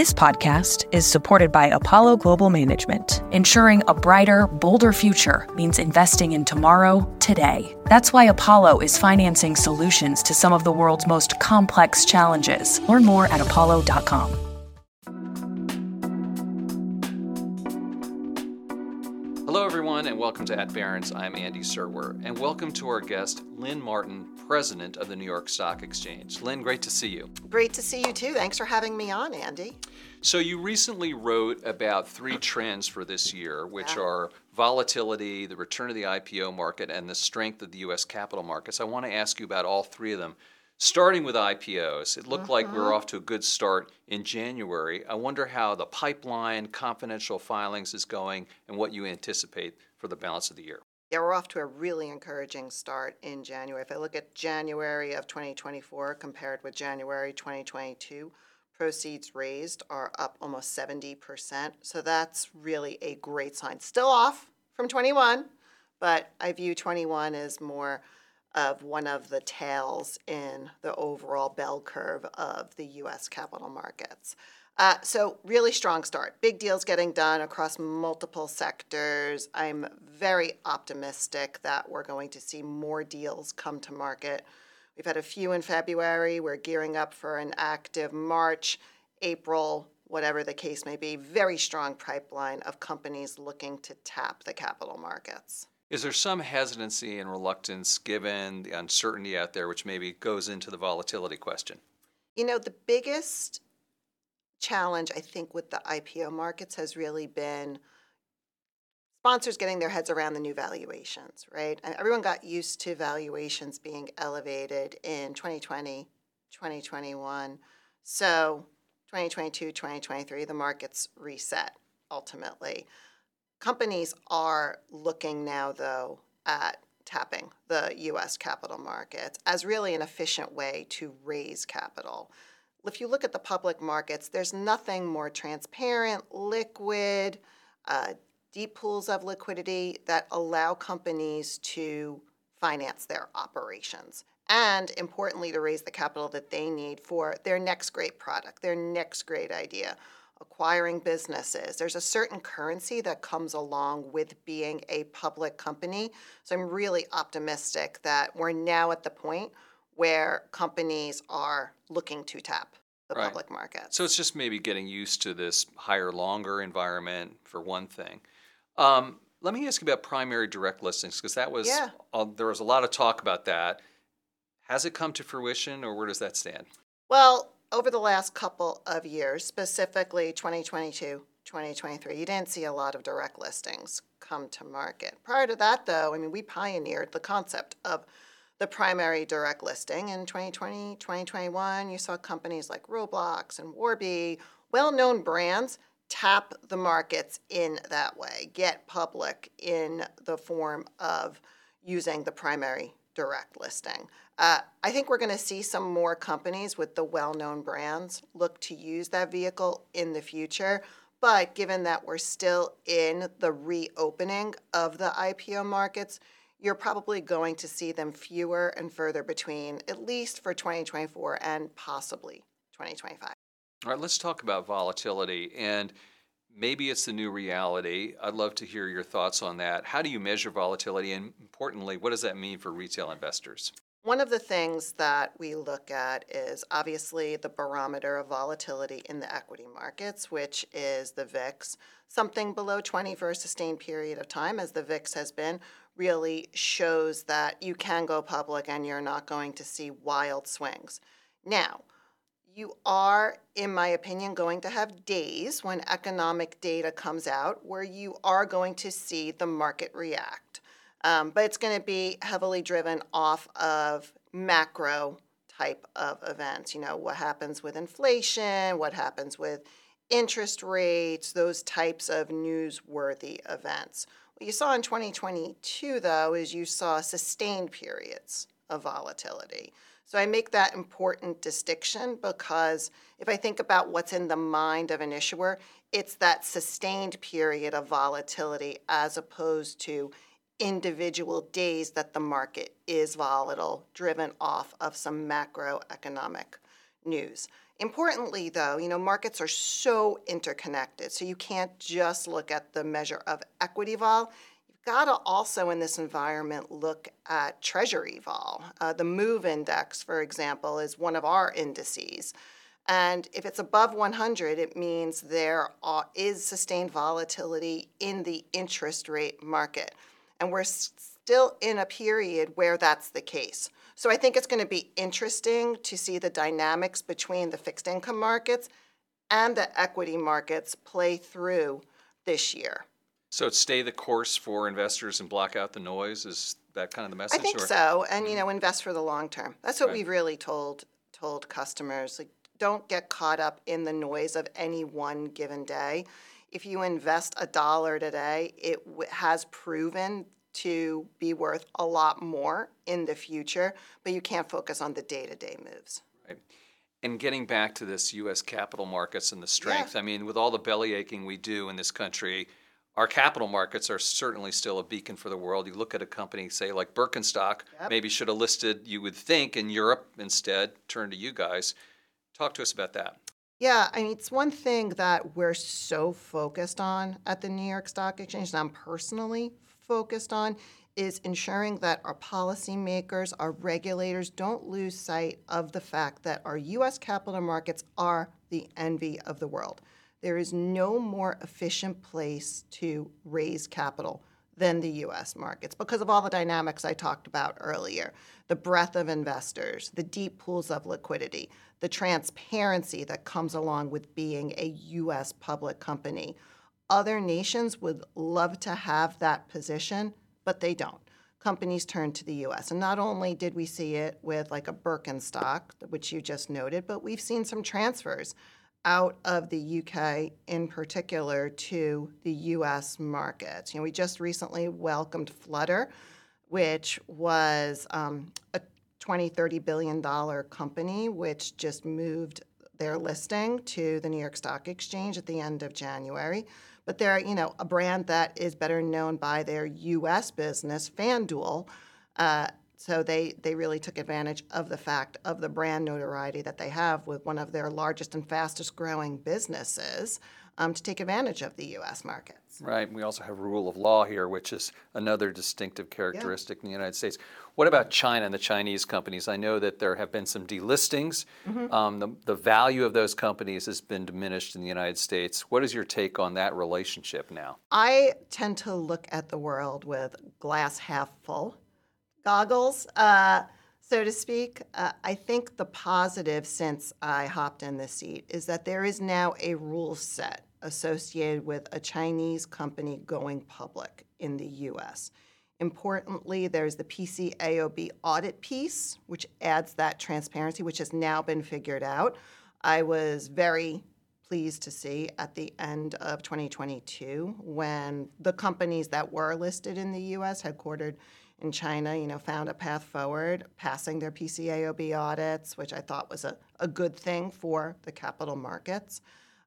This podcast is supported by Apollo Global Management, ensuring a brighter, bolder future means investing in tomorrow, today. That's why Apollo is financing solutions to some of the world's most complex challenges. Learn more at apollo.com. welcome to At Barron's. I'm Andy Serwer, and welcome to our guest, Lynn Martin, President of the New York Stock Exchange. Lynn, great to see you. Great to see you too. Thanks for having me on, Andy. So, you recently wrote about three trends for this year, which yeah. are volatility, the return of the IPO market, and the strength of the U.S. capital markets. I want to ask you about all three of them. Starting with IPOs, it looked mm-hmm. like we were off to a good start in January. I wonder how the pipeline, confidential filings is going, and what you anticipate for the balance of the year. Yeah, we're off to a really encouraging start in January. If I look at January of 2024 compared with January 2022, proceeds raised are up almost 70%. So that's really a great sign. Still off from 21, but I view 21 as more of one of the tails in the overall bell curve of the US capital markets. Uh, so, really strong start. Big deals getting done across multiple sectors. I'm very optimistic that we're going to see more deals come to market. We've had a few in February. We're gearing up for an active March, April, whatever the case may be. Very strong pipeline of companies looking to tap the capital markets. Is there some hesitancy and reluctance given the uncertainty out there, which maybe goes into the volatility question? You know, the biggest challenge, I think, with the IPO markets has really been sponsors getting their heads around the new valuations, right? And everyone got used to valuations being elevated in 2020, 2021. So 2022, 2023, the markets reset ultimately. Companies are looking now, though, at tapping the US capital markets as really an efficient way to raise capital. If you look at the public markets, there's nothing more transparent, liquid, uh, deep pools of liquidity that allow companies to finance their operations and importantly to raise the capital that they need for their next great product, their next great idea, acquiring businesses. There's a certain currency that comes along with being a public company. So I'm really optimistic that we're now at the point where companies are looking to tap the right. public market. So it's just maybe getting used to this higher, longer environment for one thing. Um, let me ask you about primary direct listings because that was yeah. uh, there was a lot of talk about that. Has it come to fruition, or where does that stand? Well, over the last couple of years, specifically 2022, 2023, you didn't see a lot of direct listings come to market. Prior to that, though, I mean, we pioneered the concept of the primary direct listing in 2020, 2021. You saw companies like Roblox and Warby, well known brands, tap the markets in that way, get public in the form of using the primary direct listing. Uh, I think we're going to see some more companies with the well known brands look to use that vehicle in the future. But given that we're still in the reopening of the IPO markets, you're probably going to see them fewer and further between, at least for 2024 and possibly 2025. All right, let's talk about volatility. And maybe it's the new reality. I'd love to hear your thoughts on that. How do you measure volatility? And importantly, what does that mean for retail investors? One of the things that we look at is obviously the barometer of volatility in the equity markets, which is the VIX. Something below 20 for a sustained period of time, as the VIX has been, really shows that you can go public and you're not going to see wild swings. Now, you are, in my opinion, going to have days when economic data comes out where you are going to see the market react. Um, but it's going to be heavily driven off of macro type of events. You know, what happens with inflation, what happens with interest rates, those types of newsworthy events. What you saw in 2022, though, is you saw sustained periods of volatility. So I make that important distinction because if I think about what's in the mind of an issuer, it's that sustained period of volatility as opposed to individual days that the market is volatile, driven off of some macroeconomic news. Importantly, though, you know, markets are so interconnected, so you can't just look at the measure of equity vol. You've got to also, in this environment, look at treasury vol. Uh, the MOVE index, for example, is one of our indices. And if it's above 100, it means there is sustained volatility in the interest rate market. And we're still in a period where that's the case. So I think it's going to be interesting to see the dynamics between the fixed income markets and the equity markets play through this year. So stay the course for investors and block out the noise. Is that kind of the message? I think or? so, and you mm-hmm. know, invest for the long term. That's what right. we've really told told customers. Like, don't get caught up in the noise of any one given day. If you invest a dollar today, it w- has proven to be worth a lot more in the future, but you can't focus on the day to day moves. Right. And getting back to this U.S. capital markets and the strength, yeah. I mean, with all the belly aching we do in this country, our capital markets are certainly still a beacon for the world. You look at a company, say like Birkenstock, yep. maybe should have listed, you would think, in Europe instead, turn to you guys. Talk to us about that. Yeah, I mean, it's one thing that we're so focused on at the New York Stock Exchange, and I'm personally focused on is ensuring that our policymakers, our regulators don't lose sight of the fact that our U.S. capital markets are the envy of the world. There is no more efficient place to raise capital than the US markets because of all the dynamics I talked about earlier the breadth of investors, the deep pools of liquidity, the transparency that comes along with being a US public company other nations would love to have that position, but they don't. Companies turn to the US. And not only did we see it with like a Birkenstock, which you just noted, but we've seen some transfers out of the UK in particular to the US market. You know, we just recently welcomed Flutter, which was um, a 20, 30 billion dollar company, which just moved their listing to the New York Stock Exchange at the end of January but they're you know a brand that is better known by their U.S. business, FanDuel. Uh, so they they really took advantage of the fact of the brand notoriety that they have with one of their largest and fastest growing businesses um, to take advantage of the U.S. markets. Right. We also have rule of law here, which is another distinctive characteristic yeah. in the United States. What about China and the Chinese companies? I know that there have been some delistings. Mm-hmm. Um, the, the value of those companies has been diminished in the United States. What is your take on that relationship now? I tend to look at the world with glass half full goggles, uh, so to speak. Uh, I think the positive since I hopped in this seat is that there is now a rule set associated with a Chinese company going public in the US. Importantly, there's the PCAOB audit piece, which adds that transparency, which has now been figured out. I was very pleased to see at the end of 2022 when the companies that were listed in the US, headquartered in China, you know, found a path forward, passing their PCAOB audits, which I thought was a, a good thing for the capital markets.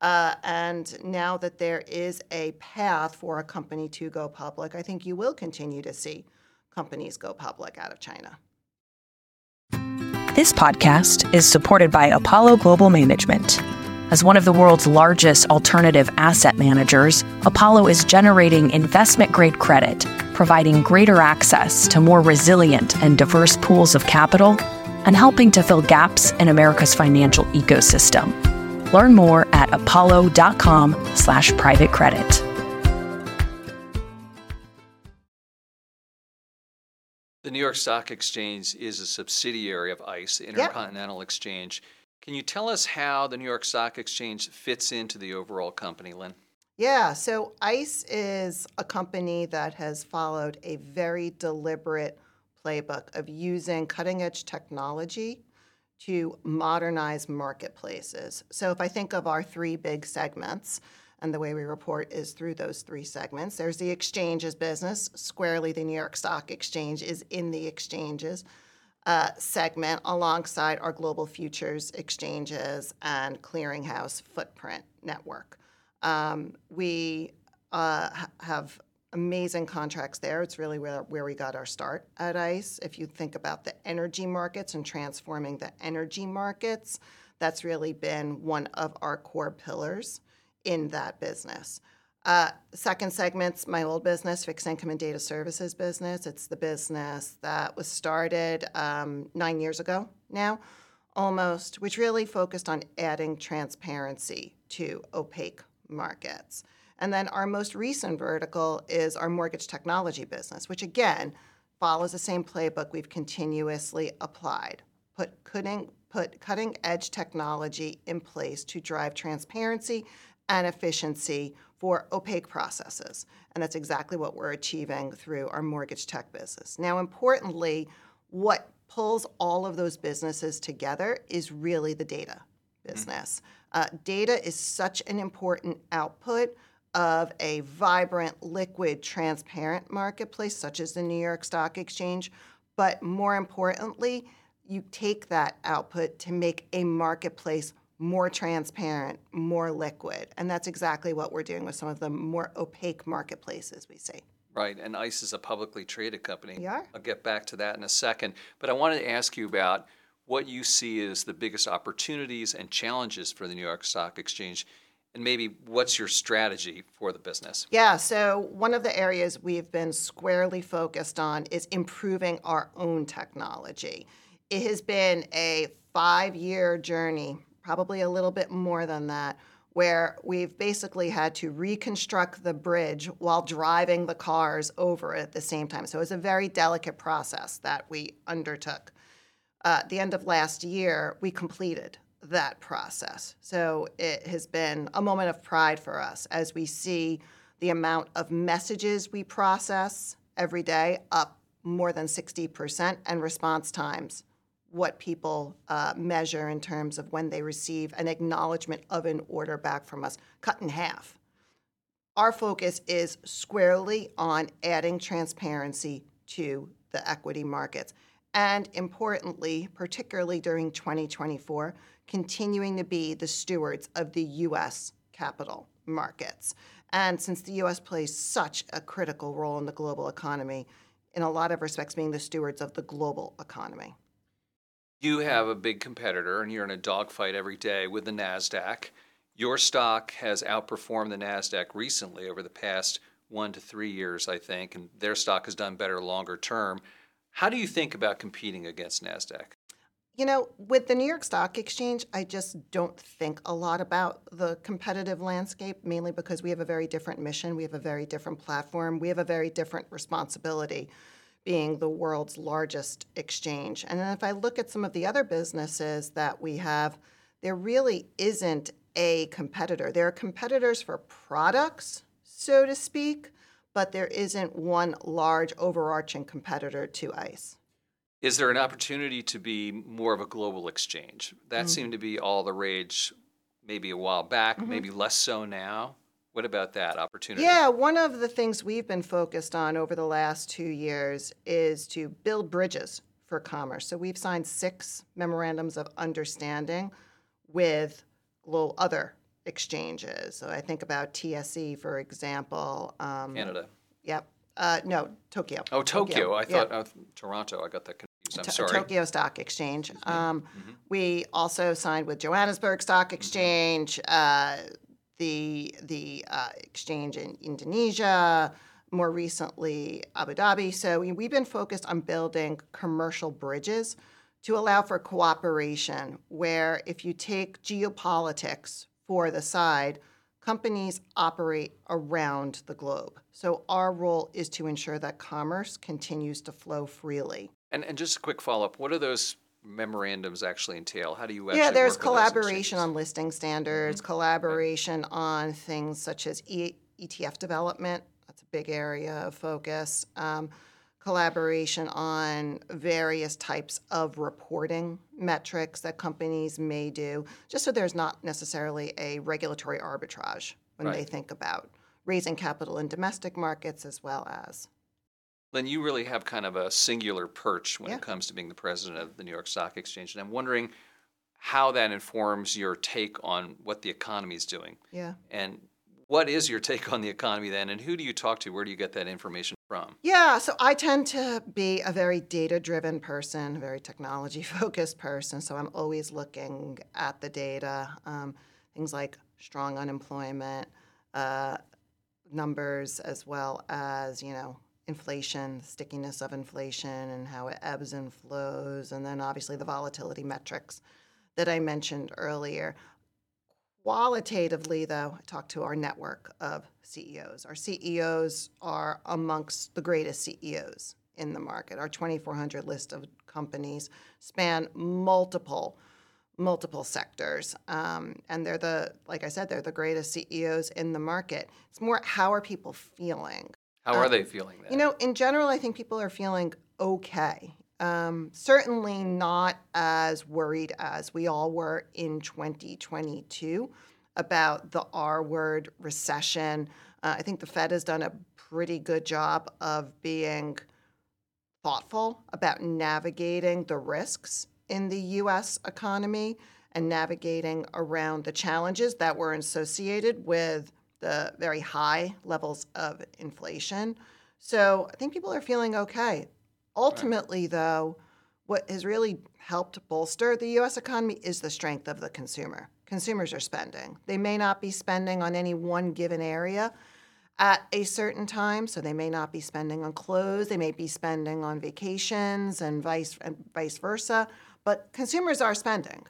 Uh, and now that there is a path for a company to go public, I think you will continue to see companies go public out of China. This podcast is supported by Apollo Global Management. As one of the world's largest alternative asset managers, Apollo is generating investment grade credit, providing greater access to more resilient and diverse pools of capital, and helping to fill gaps in America's financial ecosystem. Learn more at apollo.com slash private credit. The New York Stock Exchange is a subsidiary of ICE, the Intercontinental yep. Exchange. Can you tell us how the New York Stock Exchange fits into the overall company, Lynn? Yeah, so ICE is a company that has followed a very deliberate playbook of using cutting edge technology to modernize marketplaces. So if I think of our three big segments, and the way we report is through those three segments. There's the exchanges business. Squarely, the New York Stock Exchange is in the exchanges uh, segment alongside our global futures exchanges and clearinghouse footprint network. Um, we uh, have amazing contracts there. It's really where, where we got our start at ICE. If you think about the energy markets and transforming the energy markets, That's really been one of our core pillars in that business. Uh, second segment's my old business, fixed income and data services business. It's the business that was started um, nine years ago now, almost, which really focused on adding transparency to opaque markets. And then our most recent vertical is our mortgage technology business, which again follows the same playbook we've continuously applied. Put cutting, put cutting edge technology in place to drive transparency and efficiency for opaque processes. And that's exactly what we're achieving through our mortgage tech business. Now, importantly, what pulls all of those businesses together is really the data business. Uh, data is such an important output of a vibrant, liquid, transparent marketplace, such as the New York Stock Exchange. But more importantly, you take that output to make a marketplace more transparent, more liquid. And that's exactly what we're doing with some of the more opaque marketplaces we see. Right, and ICE is a publicly traded company. Are. I'll get back to that in a second. But I wanted to ask you about what you see as the biggest opportunities and challenges for the New York Stock Exchange, and maybe what's your strategy for the business? Yeah, so one of the areas we've been squarely focused on is improving our own technology. It has been a five year journey probably a little bit more than that, where we've basically had to reconstruct the bridge while driving the cars over at the same time. So it was a very delicate process that we undertook. Uh, the end of last year, we completed that process. So it has been a moment of pride for us as we see the amount of messages we process every day up more than 60% and response times what people uh, measure in terms of when they receive an acknowledgement of an order back from us, cut in half. Our focus is squarely on adding transparency to the equity markets. And importantly, particularly during 2024, continuing to be the stewards of the U.S. capital markets. And since the U.S. plays such a critical role in the global economy, in a lot of respects, being the stewards of the global economy. You have a big competitor, and you're in a dogfight every day with the NASDAQ. Your stock has outperformed the NASDAQ recently over the past one to three years, I think, and their stock has done better longer term. How do you think about competing against NASDAQ? You know, with the New York Stock Exchange, I just don't think a lot about the competitive landscape, mainly because we have a very different mission, we have a very different platform, we have a very different responsibility being the world's largest exchange. And then if I look at some of the other businesses that we have, there really isn't a competitor. There are competitors for products, so to speak, but there isn't one large overarching competitor to ICE. Is there an opportunity to be more of a global exchange? That mm-hmm. seemed to be all the rage maybe a while back, mm-hmm. maybe less so now. What about that opportunity? Yeah, one of the things we've been focused on over the last two years is to build bridges for commerce. So we've signed six memorandums of understanding with other exchanges. So I think about TSE, for example. Um, Canada. Yep. Uh, no, Tokyo. Oh, Tokyo. Tokyo. I thought uh, Toronto. I got that confused. I'm T- sorry. Tokyo Stock Exchange. Um, mm-hmm. We also signed with Johannesburg Stock Exchange. Mm-hmm. Uh, the the uh, exchange in Indonesia, more recently Abu Dhabi. So we, we've been focused on building commercial bridges to allow for cooperation. Where if you take geopolitics for the side, companies operate around the globe. So our role is to ensure that commerce continues to flow freely. And, and just a quick follow up: What are those memorandums actually entail? How do you actually Yeah, there's work collaboration on listing standards, mm-hmm. collaboration on things such as e- ETF development. That's a big area of focus. Um, collaboration on various types of reporting metrics that companies may do, just so there's not necessarily a regulatory arbitrage when right. they think about raising capital in domestic markets as well as Lynn, you really have kind of a singular perch when yeah. it comes to being the president of the New York Stock Exchange. And I'm wondering how that informs your take on what the economy is doing. Yeah. And What is your take on the economy then, and who do you talk to? Where do you get that information from? Yeah, so I tend to be a very data driven person, a very technology focused person. So I'm always looking at the data, um, things like strong unemployment uh, numbers, as well as, you know, inflation, the stickiness of inflation, and how it ebbs and flows, and then obviously the volatility metrics that I mentioned earlier. Qualitatively, though, I talked to our network of CEOs. Our CEOs are amongst the greatest CEOs in the market. Our 2,400 list of companies span multiple, multiple sectors, um, and they're the, like I said, they're the greatest CEOs in the market. It's more how are people feeling? How are they feeling then? You know, in general, I think people are feeling okay. Um, certainly not as worried as we all were in 2022 about the R word recession. Uh, I think the Fed has done a pretty good job of being thoughtful about navigating the risks in the US economy and navigating around the challenges that were associated with the very high levels of inflation. So I think people are feeling okay. Ultimately, right. though, what has really helped bolster the US economy is the strength of the consumer. Consumers are spending. They may not be spending on any one given area at a certain time, so they may not be spending on clothes, they may be spending on vacations and vice and vice versa, but consumers are spending.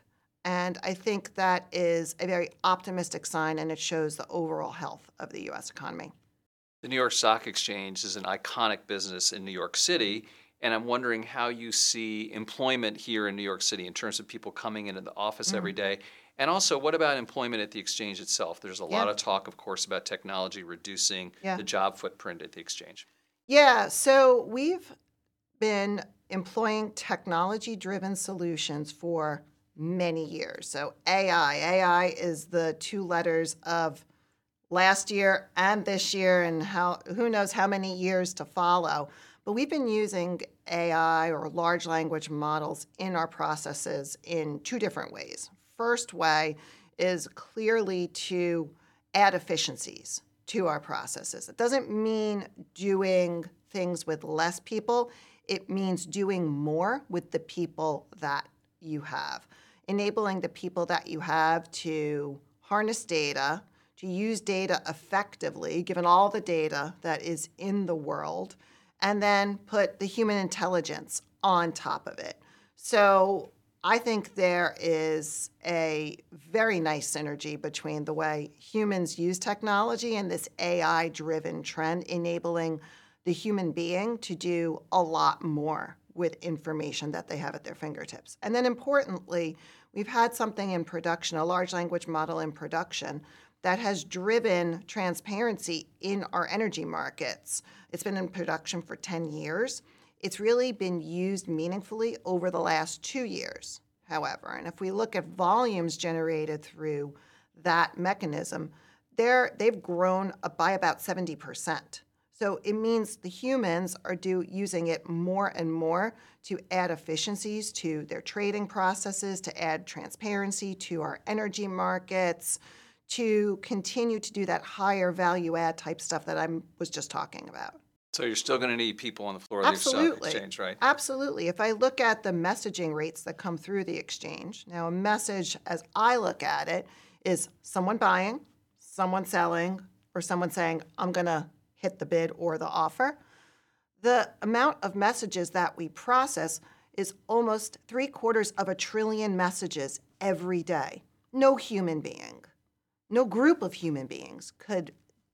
And I think that is a very optimistic sign and it shows the overall health of the US economy. The New York Stock Exchange is an iconic business in New York City and I'm wondering how you see employment here in New York City in terms of people coming into the office mm-hmm. every day. And also, what about employment at the exchange itself? There's a yeah. lot of talk, of course, about technology reducing yeah. the job footprint at the exchange. Yeah, so we've been employing technology driven solutions for many years. So, AI, AI is the two letters of last year and this year, and how who knows how many years to follow. But we've been using AI or large language models in our processes in two different ways. First way is clearly to add efficiencies to our processes. It doesn't mean doing things with less people, it means doing more with the people that you have, enabling the people that you have to harness data, to use data effectively, given all the data that is in the world and then put the human intelligence on top of it. So I think there is a very nice synergy between the way humans use technology and this AI driven trend, enabling the human being to do a lot more with information that they have at their fingertips. And then importantly, we've had something in production, a large language model in production, that has driven transparency in our energy markets. It's been in production for 10 years. It's really been used meaningfully over the last two years, however. And if we look at volumes generated through that mechanism, they're, they've grown by about 70%. So it means the humans are do, using it more and more to add efficiencies to their trading processes, to add transparency to our energy markets, to continue to do that higher value add type stuff that I was just talking about. So you're still going to need people on the floor of the exchange, right? Absolutely. If I look at the messaging rates that come through the exchange, now a message as I look at it is someone buying, someone selling, or someone saying, I'm going to hit the bid or the offer. The amount of messages that we process is almost three quarters of a trillion messages every day. No human being no group of human beings could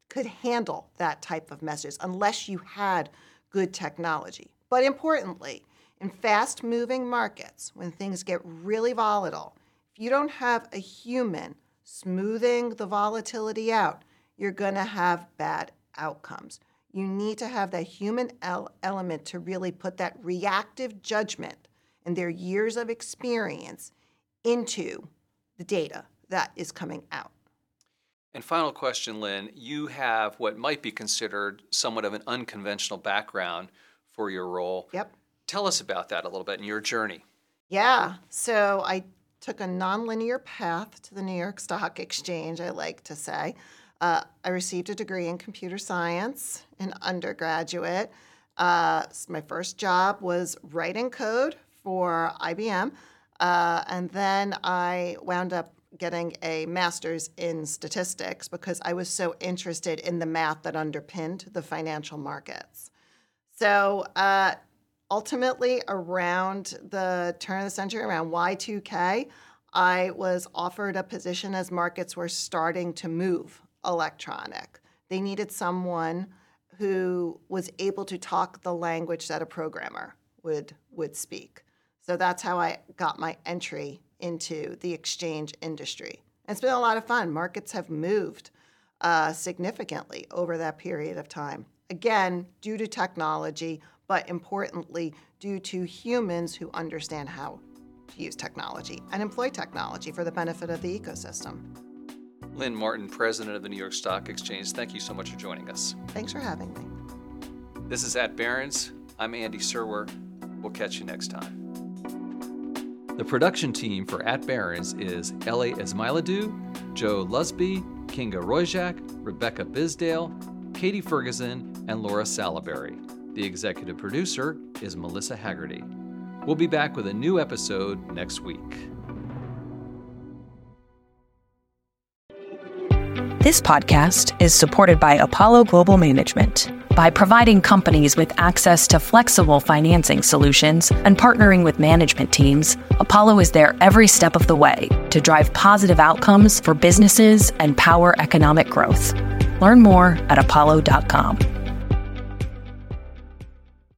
could handle that type of message unless you had good technology. But importantly, in fast moving markets, when things get really volatile, if you don't have a human smoothing the volatility out, you're going to have bad outcomes. You need to have that human element to really put that reactive judgment and their years of experience into the data that is coming out. And final question, Lynn. You have what might be considered somewhat of an unconventional background for your role. Yep. Tell us about that a little bit and your journey. Yeah. So I took a nonlinear path to the New York Stock Exchange, I like to say. Uh, I received a degree in computer science in undergraduate. Uh, my first job was writing code for IBM. Uh, and then I wound up getting a master's in statistics because I was so interested in the math that underpinned the financial markets. So uh, ultimately, around the turn of the century, around Y2K, I was offered a position as markets were starting to move electronic. They needed someone who was able to talk the language that a programmer would would speak. So that's how I got my entry into the exchange industry. It's been a lot of fun. Markets have moved uh, significantly over that period of time. Again, due to technology, but importantly, due to humans who understand how to use technology and employ technology for the benefit of the ecosystem. Lynn Martin, President of the New York Stock Exchange, thank you so much for joining us. Thanks for having me. This is At Barron's. I'm Andy Serwer. We'll catch you next time. The production team for At Barron's is Ellie Ismailidou, Joe Lusby, Kinga Royjak, Rebecca Bisdale, Katie Ferguson, and Laura Salaberry. The executive producer is Melissa Haggerty. We'll be back with a new episode next week. This podcast is supported by Apollo Global Management. By providing companies with access to flexible financing solutions and partnering with management teams, Apollo is there every step of the way to drive positive outcomes for businesses and power economic growth. Learn more at apollo.com.